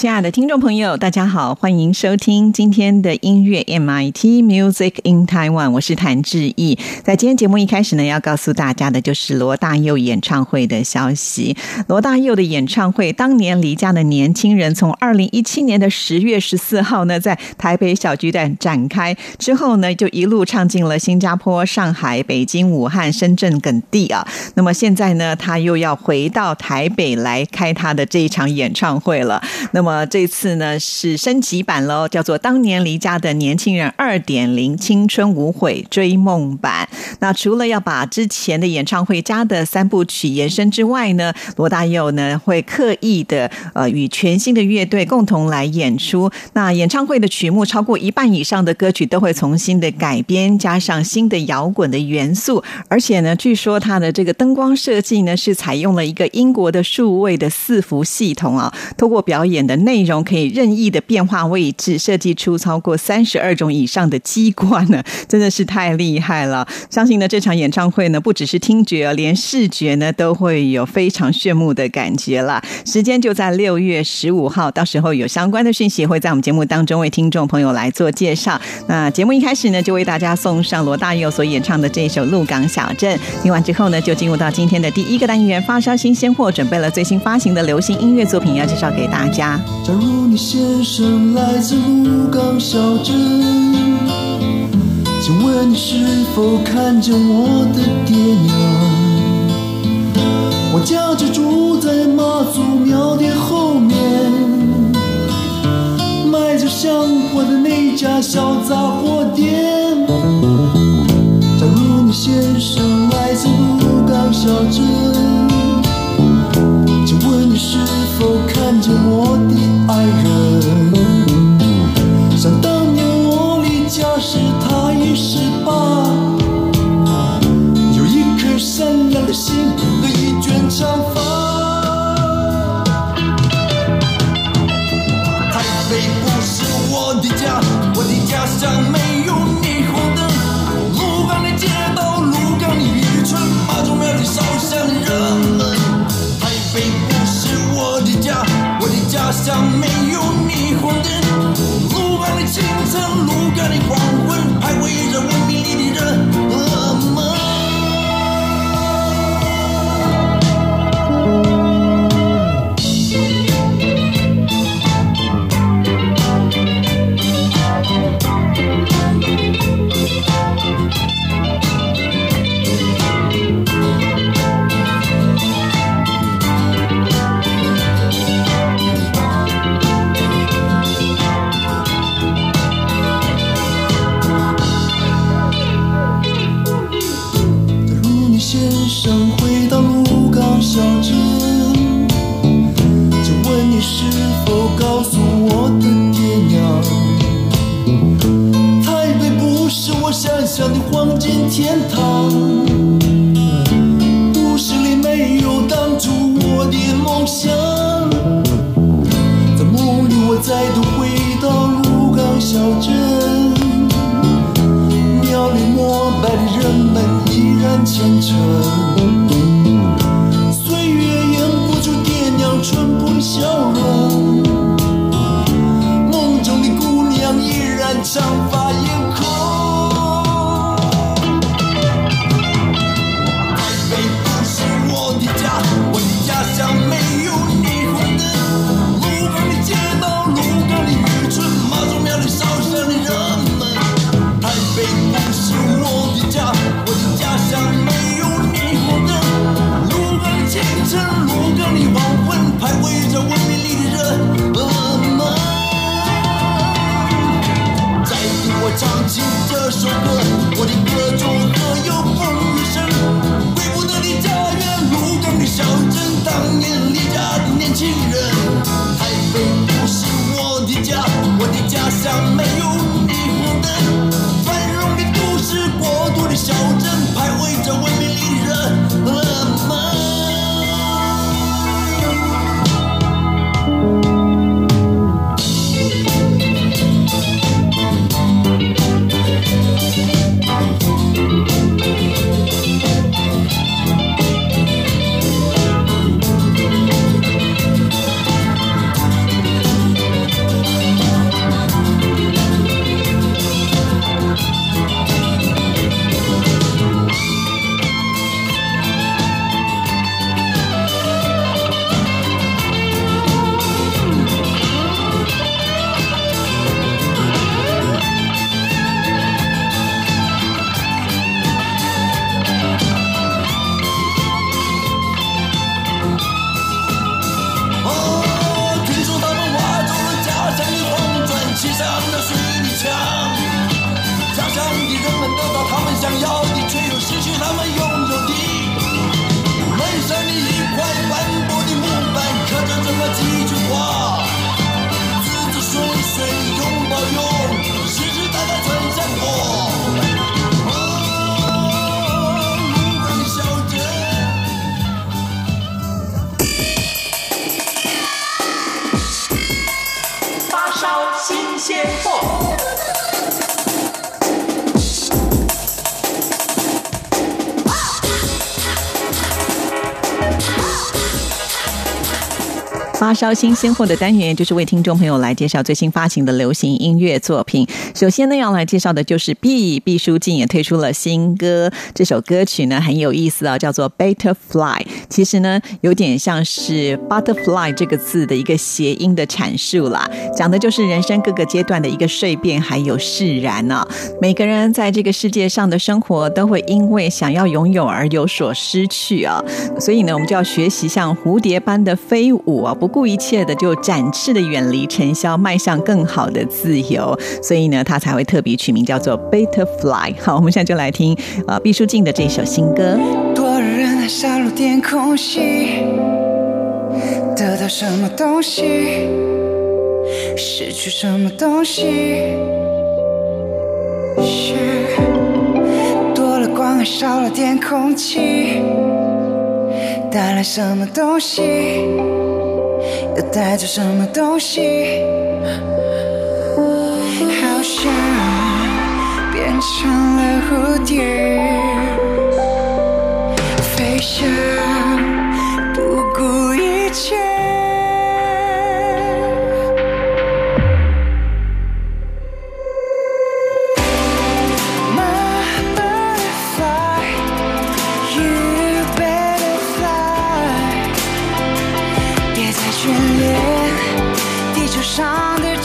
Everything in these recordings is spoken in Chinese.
亲爱的听众朋友，大家好，欢迎收听今天的音乐 MIT Music in Taiwan，我是谭志毅。在今天节目一开始呢，要告诉大家的就是罗大佑演唱会的消息。罗大佑的演唱会，当年离家的年轻人，从二零一七年的十月十四号呢，在台北小巨蛋展开之后呢，就一路唱进了新加坡、上海、北京、武汉、深圳等地啊。那么现在呢，他又要回到台北来开他的这一场演唱会了。那么呃，这次呢是升级版喽，叫做《当年离家的年轻人二点零青春无悔追梦版》。那除了要把之前的演唱会加的三部曲延伸之外呢，罗大佑呢会刻意的呃与全新的乐队共同来演出。那演唱会的曲目超过一半以上的歌曲都会重新的改编，加上新的摇滚的元素。而且呢，据说它的这个灯光设计呢是采用了一个英国的数位的四伏系统啊，通过表演的。内容可以任意的变化位置，设计出超过三十二种以上的机关呢，真的是太厉害了！相信呢，这场演唱会呢，不只是听觉，连视觉呢，都会有非常炫目的感觉了。时间就在六月十五号，到时候有相关的讯息会在我们节目当中为听众朋友来做介绍。那节目一开始呢，就为大家送上罗大佑所演唱的这一首《鹿港小镇》。听完之后呢，就进入到今天的第一个单元——发烧新鲜货，准备了最新发行的流行音乐作品，要介绍给大家。假如你先生来自鹿港小镇，请问你是否看见我的爹娘？我家就住在妈祖庙的后面，卖着香火的那家小杂货店。假如你先生来自鹿港小镇。请问你是否这。发烧新鲜货的单元，就是为听众朋友来介绍最新发行的流行音乐作品。首先呢，要来介绍的就是毕毕书尽也推出了新歌，这首歌曲呢很有意思啊，叫做《Butterfly》。其实呢，有点像是 “butterfly” 这个字的一个谐音的阐述啦，讲的就是人生各个阶段的一个蜕变还有释然啊。每个人在这个世界上的生活，都会因为想要拥有而有所失去啊。所以呢，我们就要学习像蝴蝶般的飞舞啊，不顾一切的就展翅的远离尘嚣，迈向更好的自由。所以呢，他才会特别取名叫做 Butterfly。好，我们现在就来听呃毕书尽的这首新歌。多了人海少了点空隙，得到什么东西，失去什么东西。是多了光还少了点空气，带来什么东西，我带着什么东西。好像变成了蝴蝶。飞翔，不顾一切。地球上的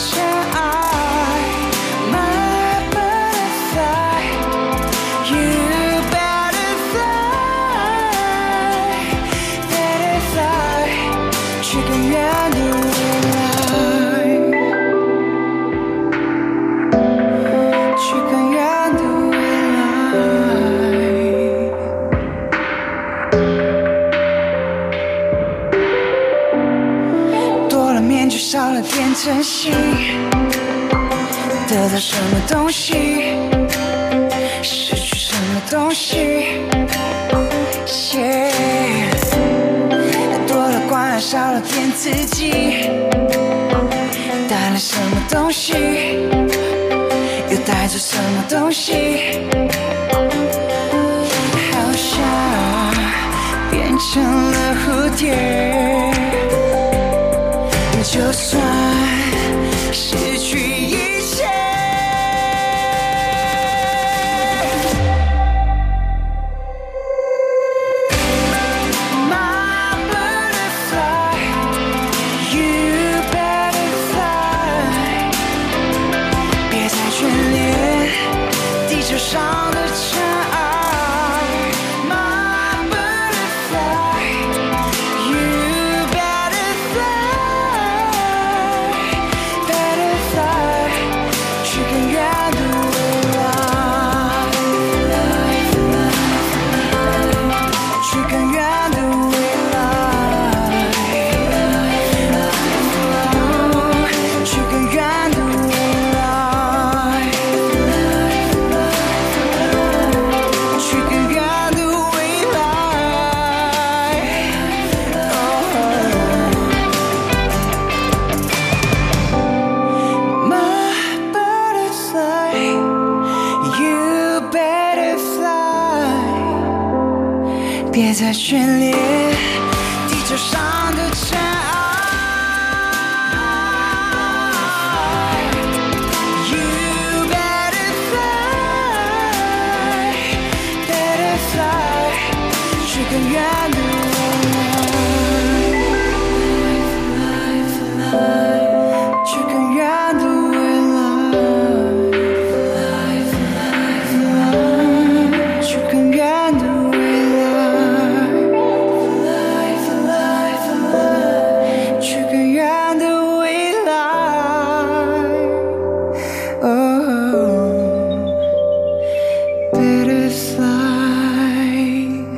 了点真心，得到什么东西，失去什么东西。Yeah 多了关爱，少了点自己，带来什么东西，又带走什么东西。好像变成了蝴蝶。就算失去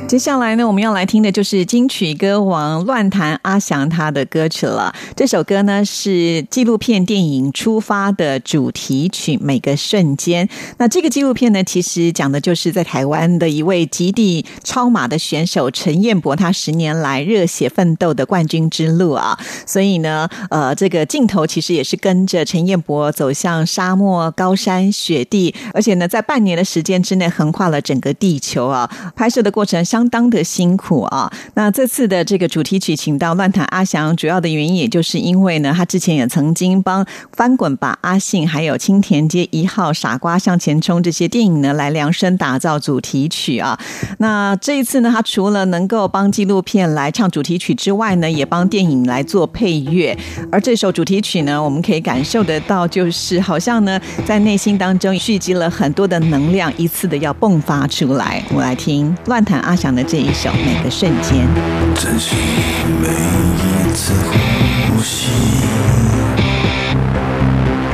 接下来呢，我们要来听的就是金曲歌王乱弹阿翔他的歌曲了。这首歌呢是纪录片电影《出发》的主题曲《每个瞬间》。那这个纪录片呢，其实讲的就是在台湾的一位极地超马的选手陈彦博，他十年来热血奋斗的冠军之路啊。所以呢，呃，这个镜头其实也是跟着陈彦博走向沙漠、高山、雪地，而且呢，在半年的时间之内横跨了整个地球啊。拍摄的过程相当的辛苦啊。那这次的这个主题曲请到乱弹阿翔，主要的原因也就是因为呢，他之前也曾经帮翻滚吧阿信还有青田街一号傻瓜向前冲这些电影呢来量身打造主题曲啊。那这一次呢，他除了能够帮纪录片来唱主题曲之外呢，也帮电影来做配乐。而这首主题曲呢，我们可以感受得到，就是好像呢，在内心当中蓄积了很多的能量，一次的要迸发出来。我来听乱弹阿翔的这一首《每个瞬间》。珍惜每一次呼吸，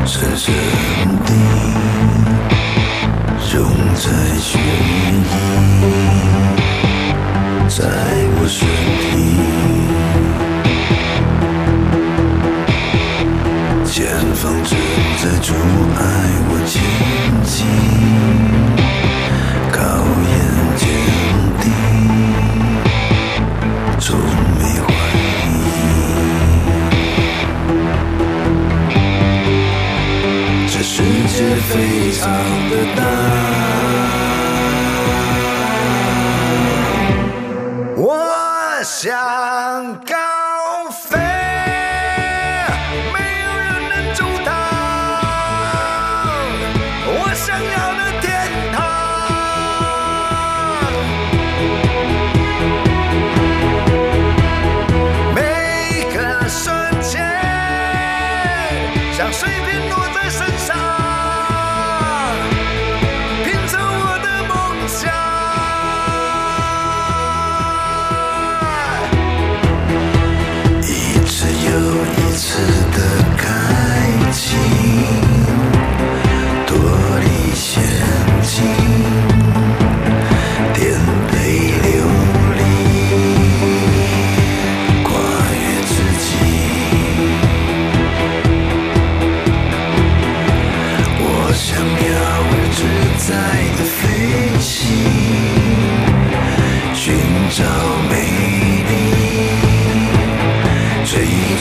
深深地融在血液，在我身体，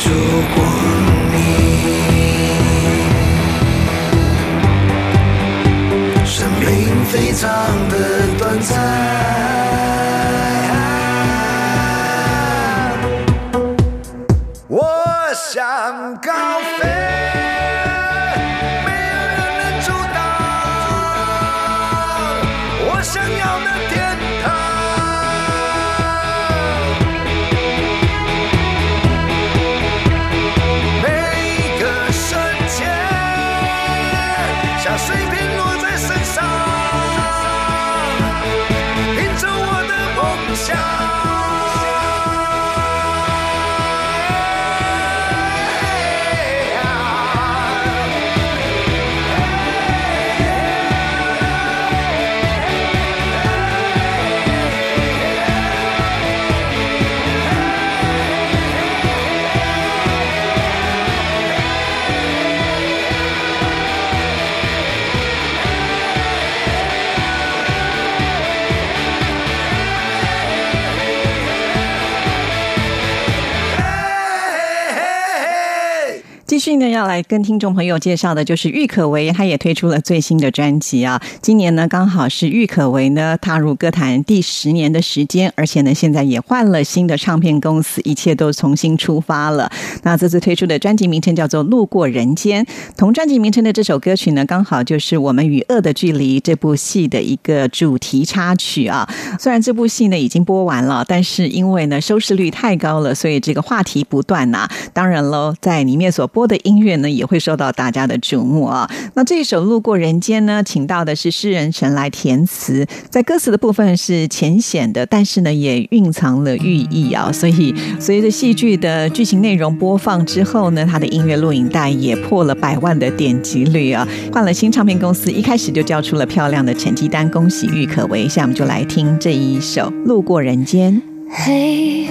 如果续呢，要来跟听众朋友介绍的就是郁可唯，她也推出了最新的专辑啊。今年呢，刚好是郁可唯呢踏入歌坛第十年的时间，而且呢，现在也换了新的唱片公司，一切都重新出发了。那这次推出的专辑名称叫做《路过人间》，同专辑名称的这首歌曲呢，刚好就是《我们与恶的距离》这部戏的一个主题插曲啊。虽然这部戏呢已经播完了，但是因为呢收视率太高了，所以这个话题不断呐。当然喽，在里面所播的音乐呢，也会受到大家的瞩目啊。那这一首《路过人间》呢，请到的是诗人陈来填词，在歌词的部分是浅显的，但是呢，也蕴藏了寓意啊。所以随着戏剧的剧情内容播放之后呢，他的音乐录影带也破了百万的点击率啊。换了新唱片公司，一开始就交出了漂亮的成绩单，恭喜郁可唯。下面就来听这一首《路过人间》。嘿，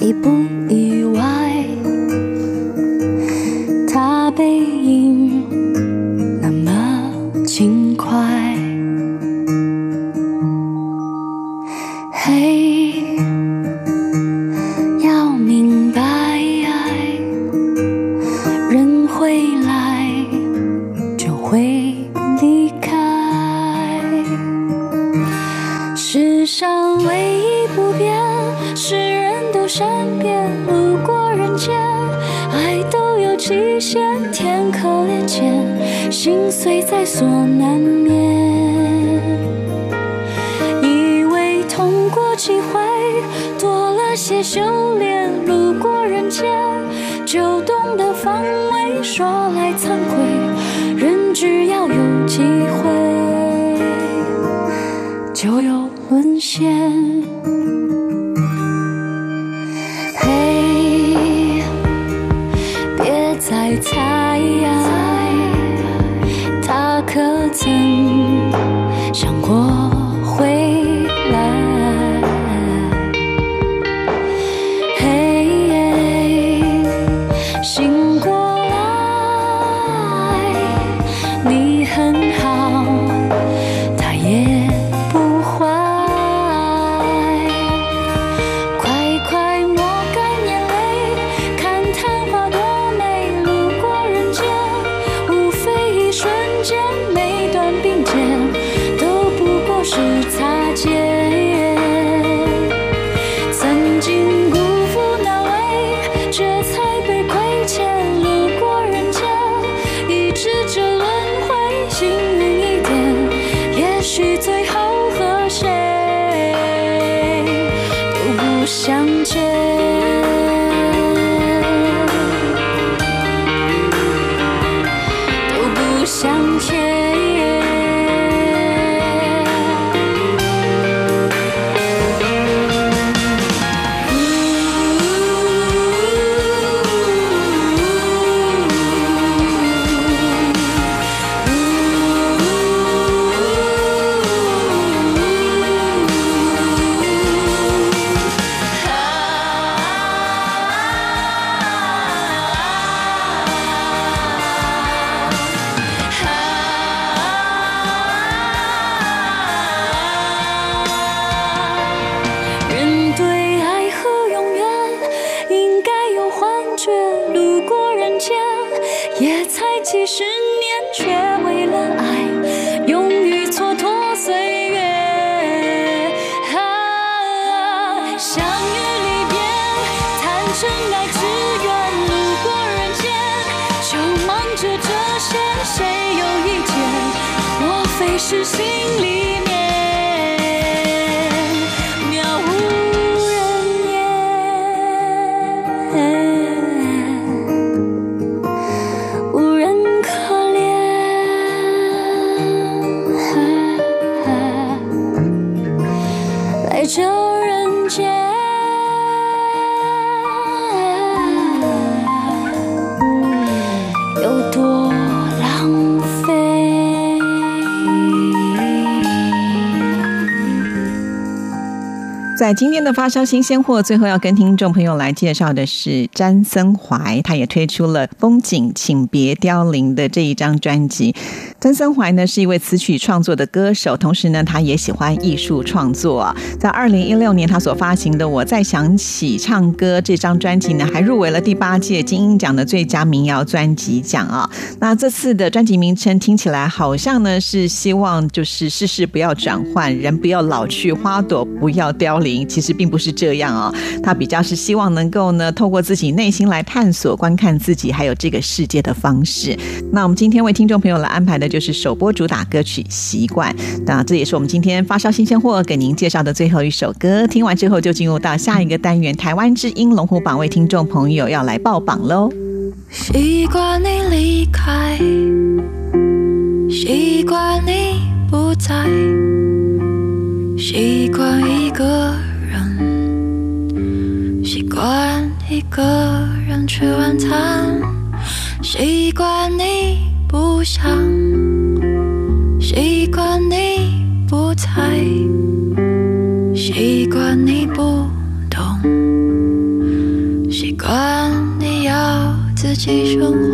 一步上唯一不变，是人都善变。路过人间，爱都有期限，天可怜见，心碎在所难免。以为痛过几回，多了些修炼。路过人间，就懂得防卫。说来惭愧，人只要有机会。就有沦陷。烟，在今天的发烧新鲜货，最后要跟听众朋友来介绍的是詹森怀，他也推出了《风景，请别凋零》的这一张专辑。詹森怀呢是一位词曲创作的歌手，同时呢他也喜欢艺术创作。在二零一六年他所发行的《我再想起唱歌》这张专辑呢，还入围了第八届金鹰奖的最佳民谣专辑奖啊。那这次的专辑名称听起来好像呢是希望就是世事不要转换，人不要老去，花朵不要凋零。其实并不是这样啊，他比较是希望能够呢，透过自己内心来探索、观看自己还有这个世界的方式。那我们今天为听众朋友来安排的就是首播主打歌曲《习惯》，那这也是我们今天发烧新鲜货给您介绍的最后一首歌。听完之后就进入到下一个单元——台湾之音龙虎榜，为听众朋友要来报榜喽。习惯你离开，习惯你不在，习惯一个人，习惯一个人吃晚餐，习惯你不想，习惯你不在，习惯你不懂，习惯你要自己生活，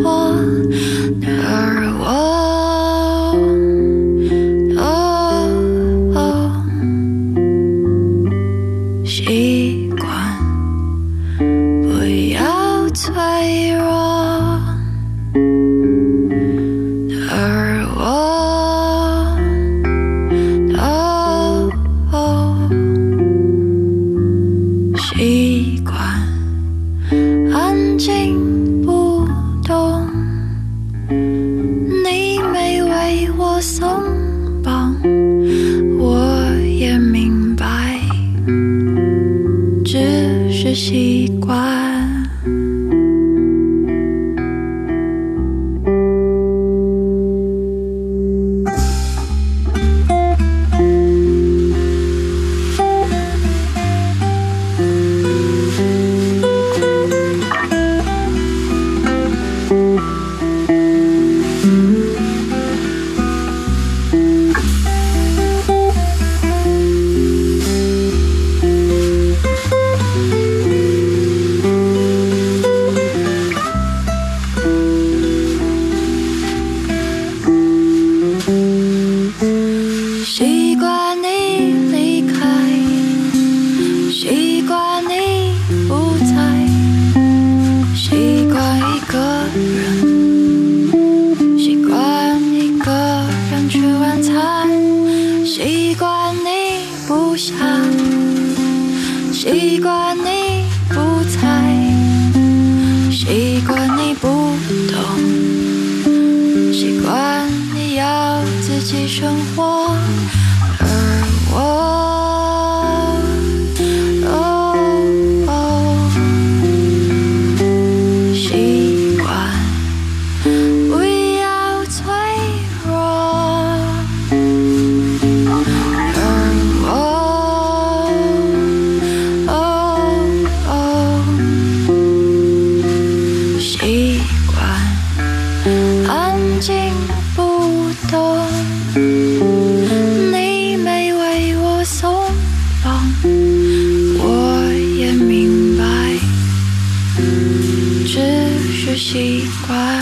是习惯。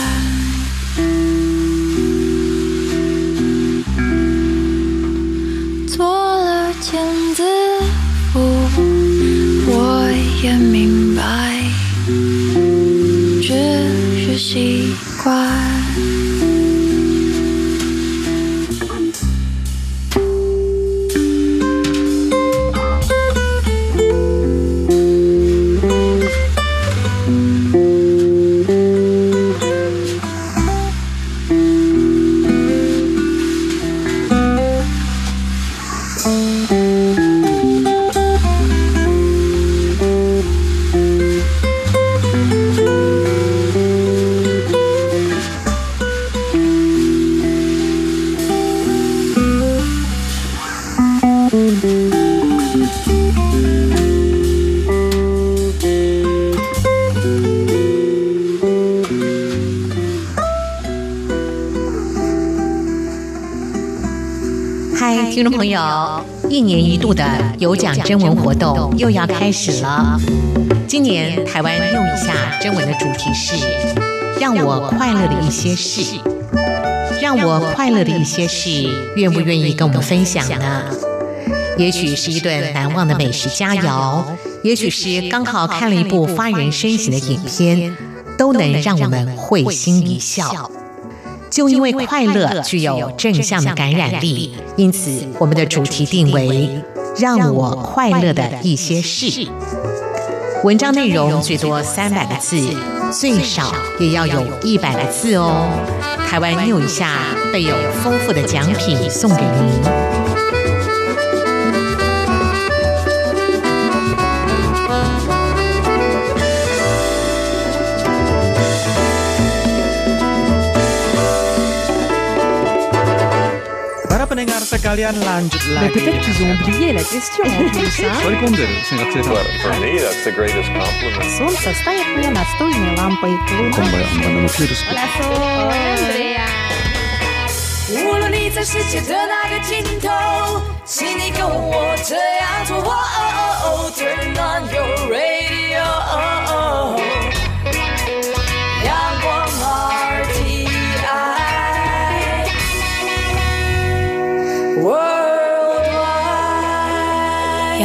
做了茧子夫，我也明白。只是习一年一度的有奖征文活动又要开始了。今年台湾用一下征文的主题是“让我快乐的一些事”。让我快乐的一些事，愿不愿意跟我们分享呢？也许是一顿难忘的美食佳肴，也许是刚好看了一部发人深省的影片，都能让我们会心一笑。就因为快乐具有正向的感染力，因此我们的主题定为“让我快乐的一些事”。文章内容最多三百个字，最少也要有一百个字哦。台湾 new 一下备有丰富的奖品送给您。Para pendengar sekalian lanjut lagi. Peut-être qu'ils ont oublié la question en plus, hein 取り込んでる生活性 For me, that's the greatest compliment. Солнце стоит мне настольной лампой. こんばんは、まだのクールス。无论你在世界的哪个尽头，请你跟我这样做。哦哦哦，Turn on your radio。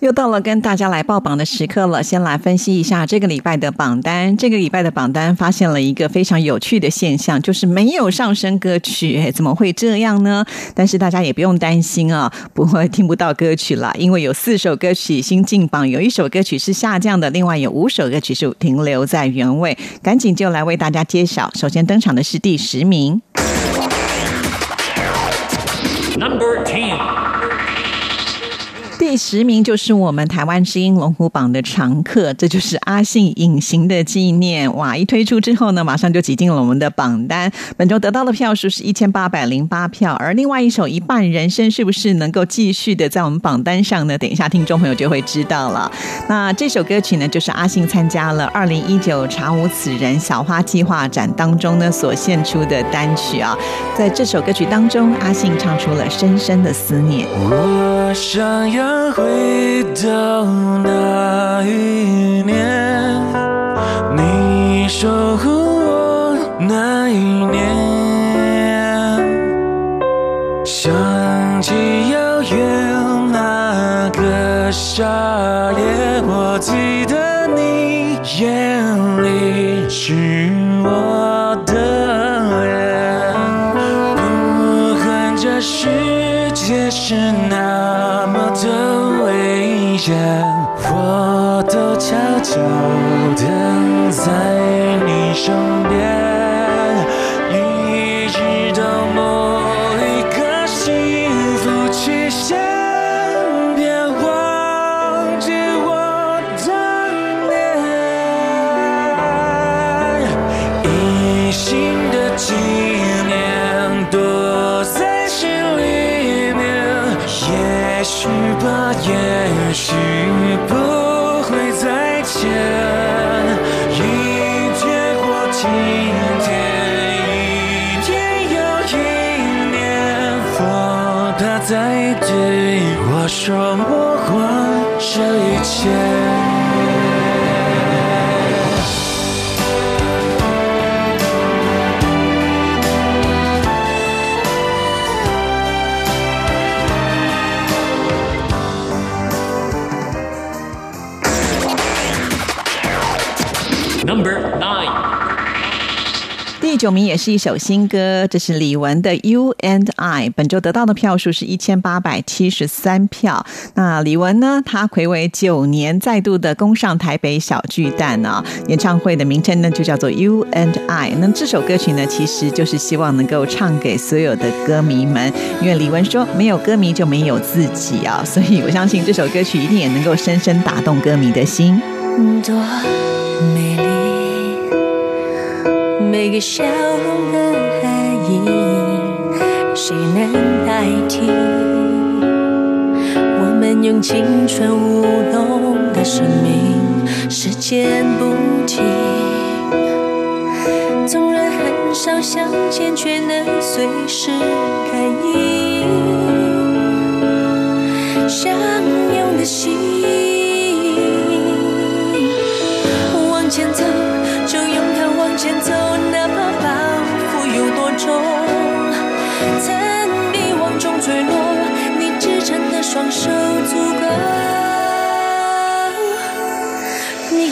又到了跟大家来报榜的时刻了，先来分析一下这个礼拜的榜单。这个礼拜的榜单发现了一个非常有趣的现象，就是没有上升歌曲，怎么会这样呢？但是大家也不用担心啊，不会听不到歌曲了，因为有四首歌曲新进榜，有一首歌曲是下降的，另外有五首歌曲是停留在原位。赶紧就来为大家揭晓。首先登场的是第十名。Number Ten。第十名就是我们台湾之音龙虎榜的常客，这就是阿信《隐形的纪念》哇！一推出之后呢，马上就挤进了我们的榜单。本周得到的票数是一千八百零八票，而另外一首《一半人生》是不是能够继续的在我们榜单上呢？等一下听众朋友就会知道了。那这首歌曲呢，就是阿信参加了二零一九查无此人小花计划展当中呢所献出的单曲啊。在这首歌曲当中，阿信唱出了深深的思念。我想要回到我九名也是一首新歌，这是李玟的《You and I》，本周得到的票数是一千八百七十三票。那李玟呢，她暌违九年再度的攻上台北小巨蛋啊，演唱会的名称呢就叫做《You and I》。那这首歌曲呢，其实就是希望能够唱给所有的歌迷们，因为李玟说没有歌迷就没有自己啊，所以我相信这首歌曲一定也能够深深打动歌迷的心。多美丽，每个笑容的含义，谁能代替？我们用青春舞动的生命，时间不停。纵然很少相见，却能随时感应。相拥的心，往前走，就勇敢往前走，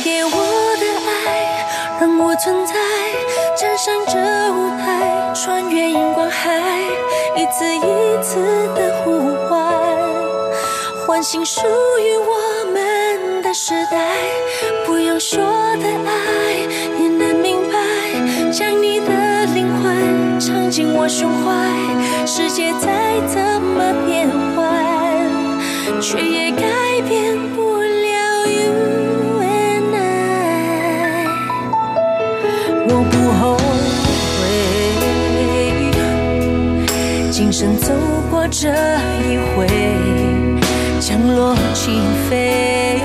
给我的爱，让我存在，站上这舞台，穿越荧光海，一次一次的呼唤。唤醒属于我们的时代，不用说的爱也能明白，将你的灵魂唱进我胸怀。世界再怎么变幻，却也改变不了 you 不后悔，今生走过这一回。降落情飞，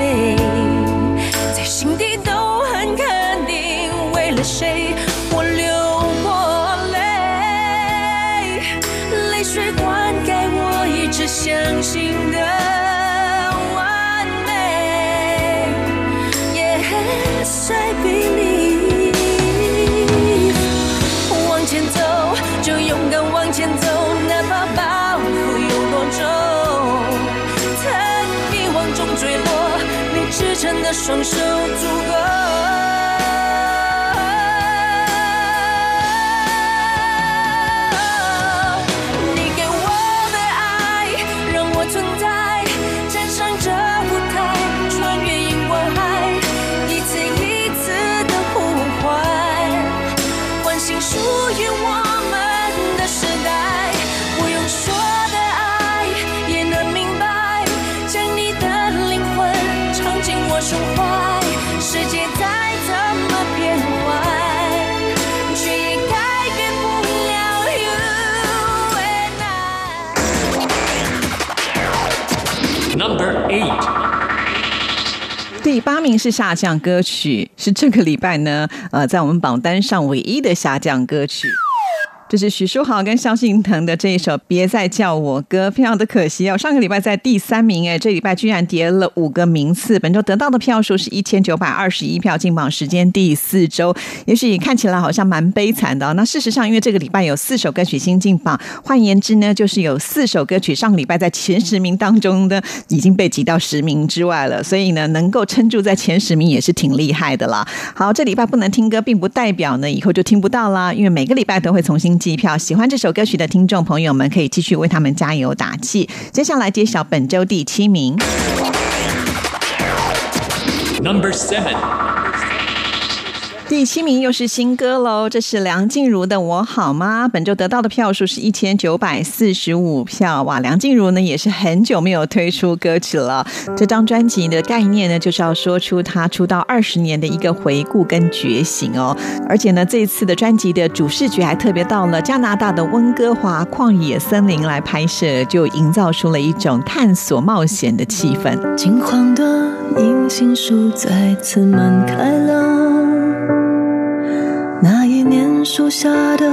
双手足够。第八名是下降歌曲，是这个礼拜呢，呃，在我们榜单上唯一的下降歌曲。这是许书豪跟萧敬腾的这一首《别再叫我哥》，非常的可惜哦。上个礼拜在第三名，哎，这礼拜居然跌了五个名次。本周得到的票数是一千九百二十一票，进榜时间第四周，也许看起来好像蛮悲惨的、哦。那事实上，因为这个礼拜有四首歌曲新进榜，换言之呢，就是有四首歌曲上个礼拜在前十名当中呢已经被挤到十名之外了，所以呢，能够撑住在前十名也是挺厉害的啦。好，这礼拜不能听歌，并不代表呢以后就听不到啦，因为每个礼拜都会重新机票。喜欢这首歌曲的听众朋友们，可以继续为他们加油打气。接下来揭晓本周第七名。Number seven. 第七名又是新歌喽，这是梁静茹的《我好吗》。本周得到的票数是一千九百四十五票，哇！梁静茹呢也是很久没有推出歌曲了。这张专辑的概念呢，就是要说出她出道二十年的一个回顾跟觉醒哦。而且呢，这次的专辑的主视觉还特别到了加拿大的温哥华旷野森林来拍摄，就营造出了一种探索冒险的气氛。金黄的银杏树再次满开了，那一年树下的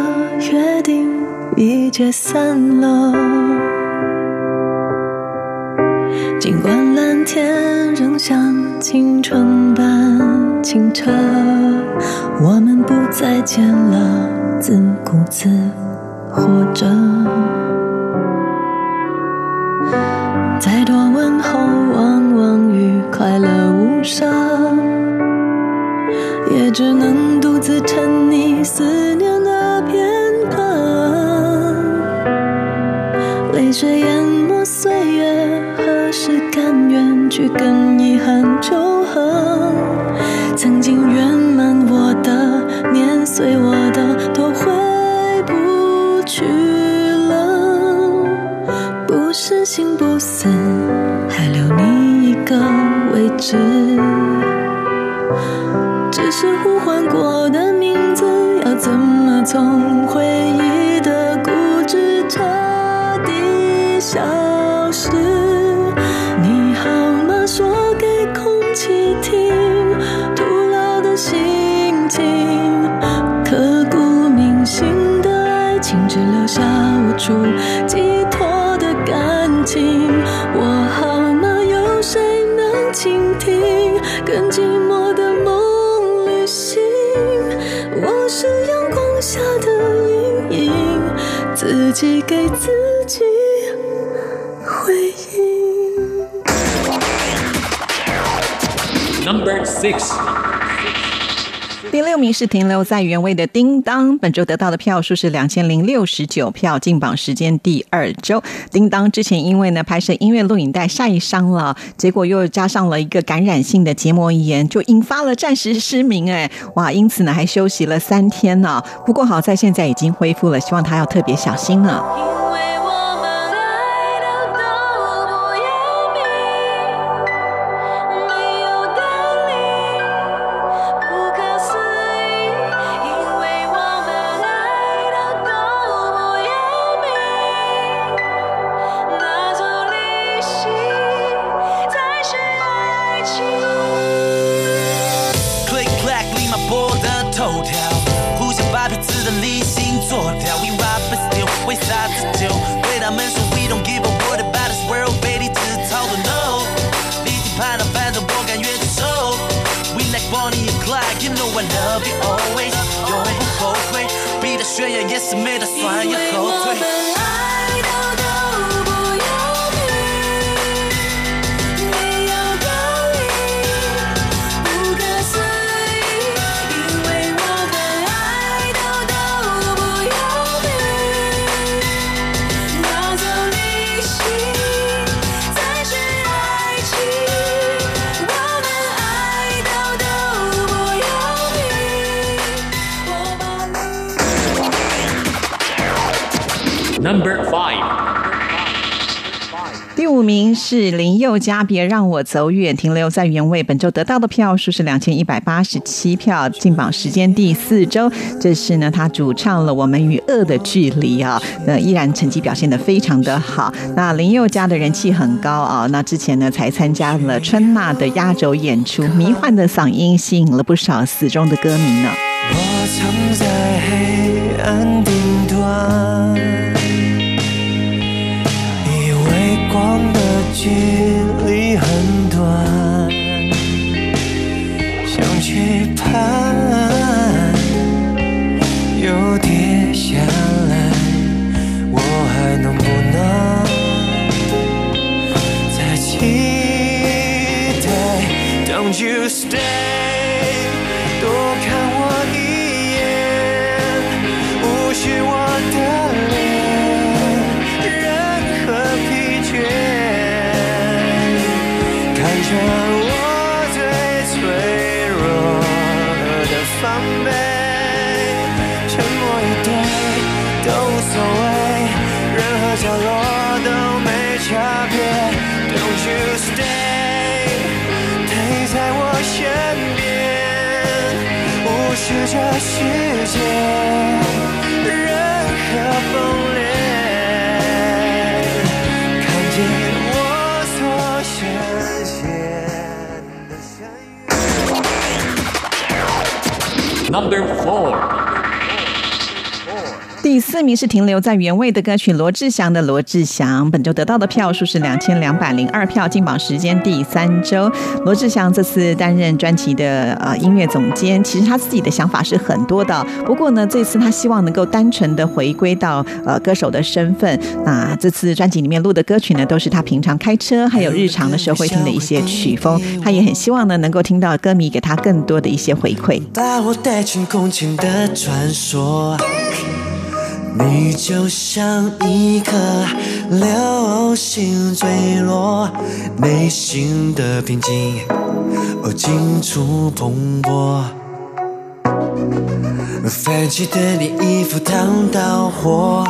约定已解散了。尽管蓝天仍像青春般清澈，我们不再见了，自顾自活着。再多问候，往往与快乐无伤，也只能自沉溺思念的片刻，泪水淹没岁月，何时甘愿去跟遗憾纠合？曾经圆满我的，碾碎我的，都回不去了。不是心不死，还留你一个位置，只是呼唤过。总会。Six，第六名是停留在原位的叮当，本周得到的票数是两千零六十九票，进榜时间第二周。叮当之前因为呢拍摄音乐录影带晒伤了，结果又加上了一个感染性的结膜炎，就引发了暂时失明。哎，哇，因此呢还休息了三天呢。不过好在现在已经恢复了，希望他要特别小心呢。是没打算要后退。是林宥嘉，别让我走远，停留在原位。本周得到的票数是两千一百八十七票，进榜时间第四周。这是呢，他主唱了《我们与恶的距离》啊，那依然成绩表现得非常的好。那林宥嘉的人气很高啊，那之前呢才参加了春娜的压轴演出，迷幻的嗓音吸引了不少死忠的歌迷呢。我藏在黑暗顶端，距离很短，想去攀，又跌下来，我还能不能再期待？Don't you stay，这世界任何风裂，看见我所深陷的深渊。Number four，第四名是停留在原位的歌曲罗志祥的《罗志祥》，本周得到的票数是两千两百零二票，进榜时间第三周。罗志祥这次担任专辑的呃音乐总监，其实他自己的想法是很多的，不过呢，这次他希望能够单纯的回归到呃歌手的身份。那这次专辑里面录的歌曲呢，都是他平常开车还有日常的时候会听的一些曲风，他也很希望呢能够听到歌迷给他更多的一些回馈。把我带进空间的传说，你就像一颗流星坠落，内心的平静哦尽处蓬勃。泛起的你衣服烫到火，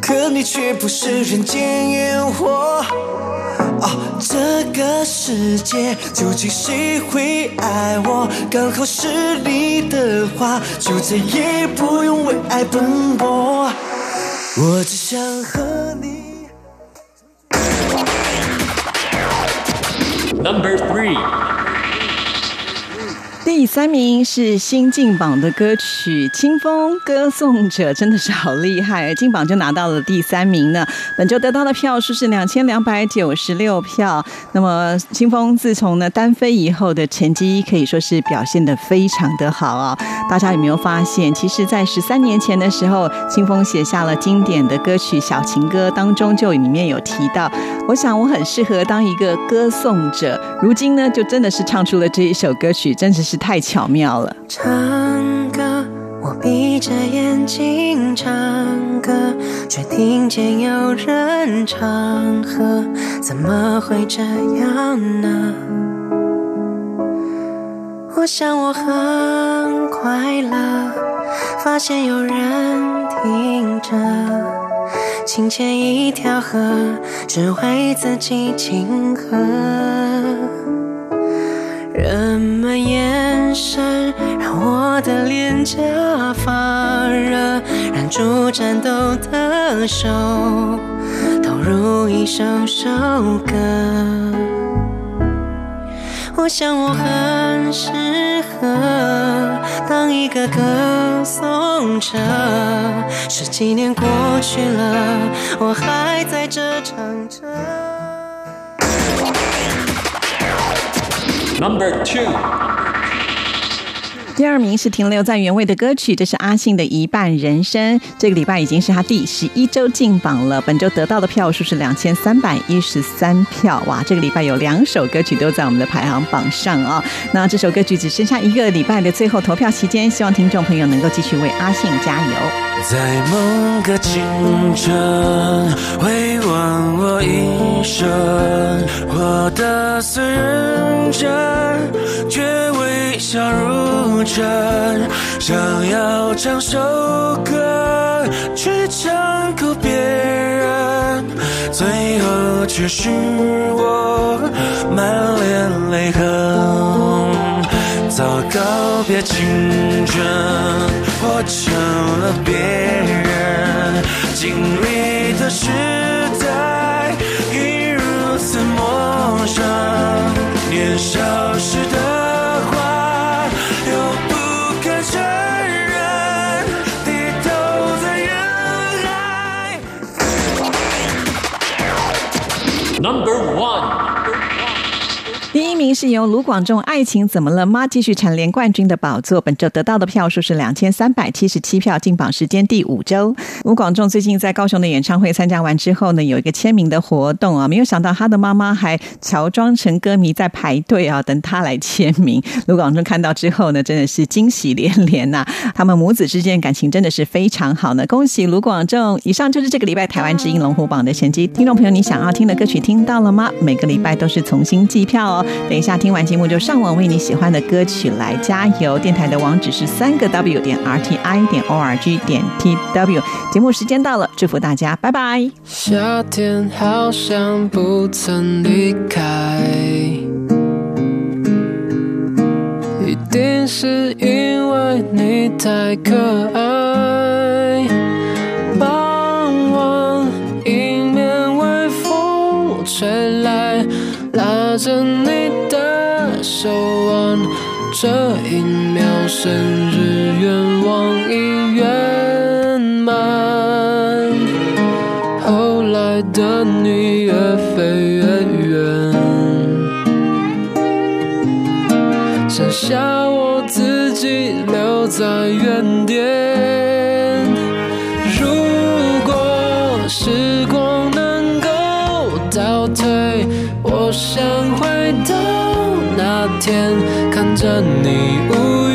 可你却不是人间烟火。哦，这个世界究竟谁会爱我？刚好是你的话，就再也不用为爱奔波。我只想和你。Number three，第三名是新进榜的歌曲《清风歌颂者》，真的是好厉害，进榜就拿到了第三名呢。本周得到的票数是两千两百九十六票。那么清风自从呢单飞以后的成绩可以说是表现的非常的好啊、大家有没有发现，其实，在十三年前的时候，清风写下了经典的歌曲《小情歌》当中，就里面有提到，我想我很适合当一个歌颂者。如今呢，就真的是唱出了这一首歌曲，真是是太巧妙了。唱歌，我闭着眼睛唱歌，却听见有人唱和，怎么会这样呢？我想我很快乐，发现有人听着，清浅一条河，只为自己庆贺。人们眼神让我的脸颊发热，忍住颤抖的手，投入一首首歌。我想我很适合当一个歌颂者。十几年过去了，我还在这唱着。Number two，第二名是停留在原位的歌曲，这是阿信的一半人生。这个礼拜已经是他第十一周进榜了，本周得到的票数是两千三百一十三票。哇，这个礼拜有两首歌曲都在我们的排行榜上啊、那这首歌曲只剩下一个礼拜的最后投票期间，希望听众朋友能够继续为阿信加油。在某个清晨，回望我一生，活得虽认真，却微笑如真。想要唱首歌去唱哭别人，最后却是我满脸泪痕。早告别青春，活成了别人经历的时代，已如此陌生。年少时是由卢广仲《爱情怎么了吗》继续蝉联冠军的宝座，本周得到的票数是两千三百七十七票，进榜时间第五周。卢广仲最近在高雄的演唱会参加完之后呢，有一个签名的活动啊，没有想到他的妈妈还乔装成歌迷在排队啊，等他来签名。卢广仲看到之后呢，真的是惊喜连连呐、他们母子之间感情真的是非常好呢，恭喜卢广仲！以上就是这个礼拜台湾之音龙虎榜的成绩。听众朋友，你想要听的歌曲听到了吗？每个礼拜都是重新计票哦。等一下听完节目就上网为你喜欢的歌曲来加油。电台的网址是三个 W 点 R T I 点 O R G 点 T W。节目时间到了，祝福大家，拜拜。夏天好像不曾离开，一定是因为你太可爱。傍晚迎面微风吹来，拉着你手腕，这一秒生日愿望已圆满。后来的你越飞越远，剩下我自己留在天，看着你无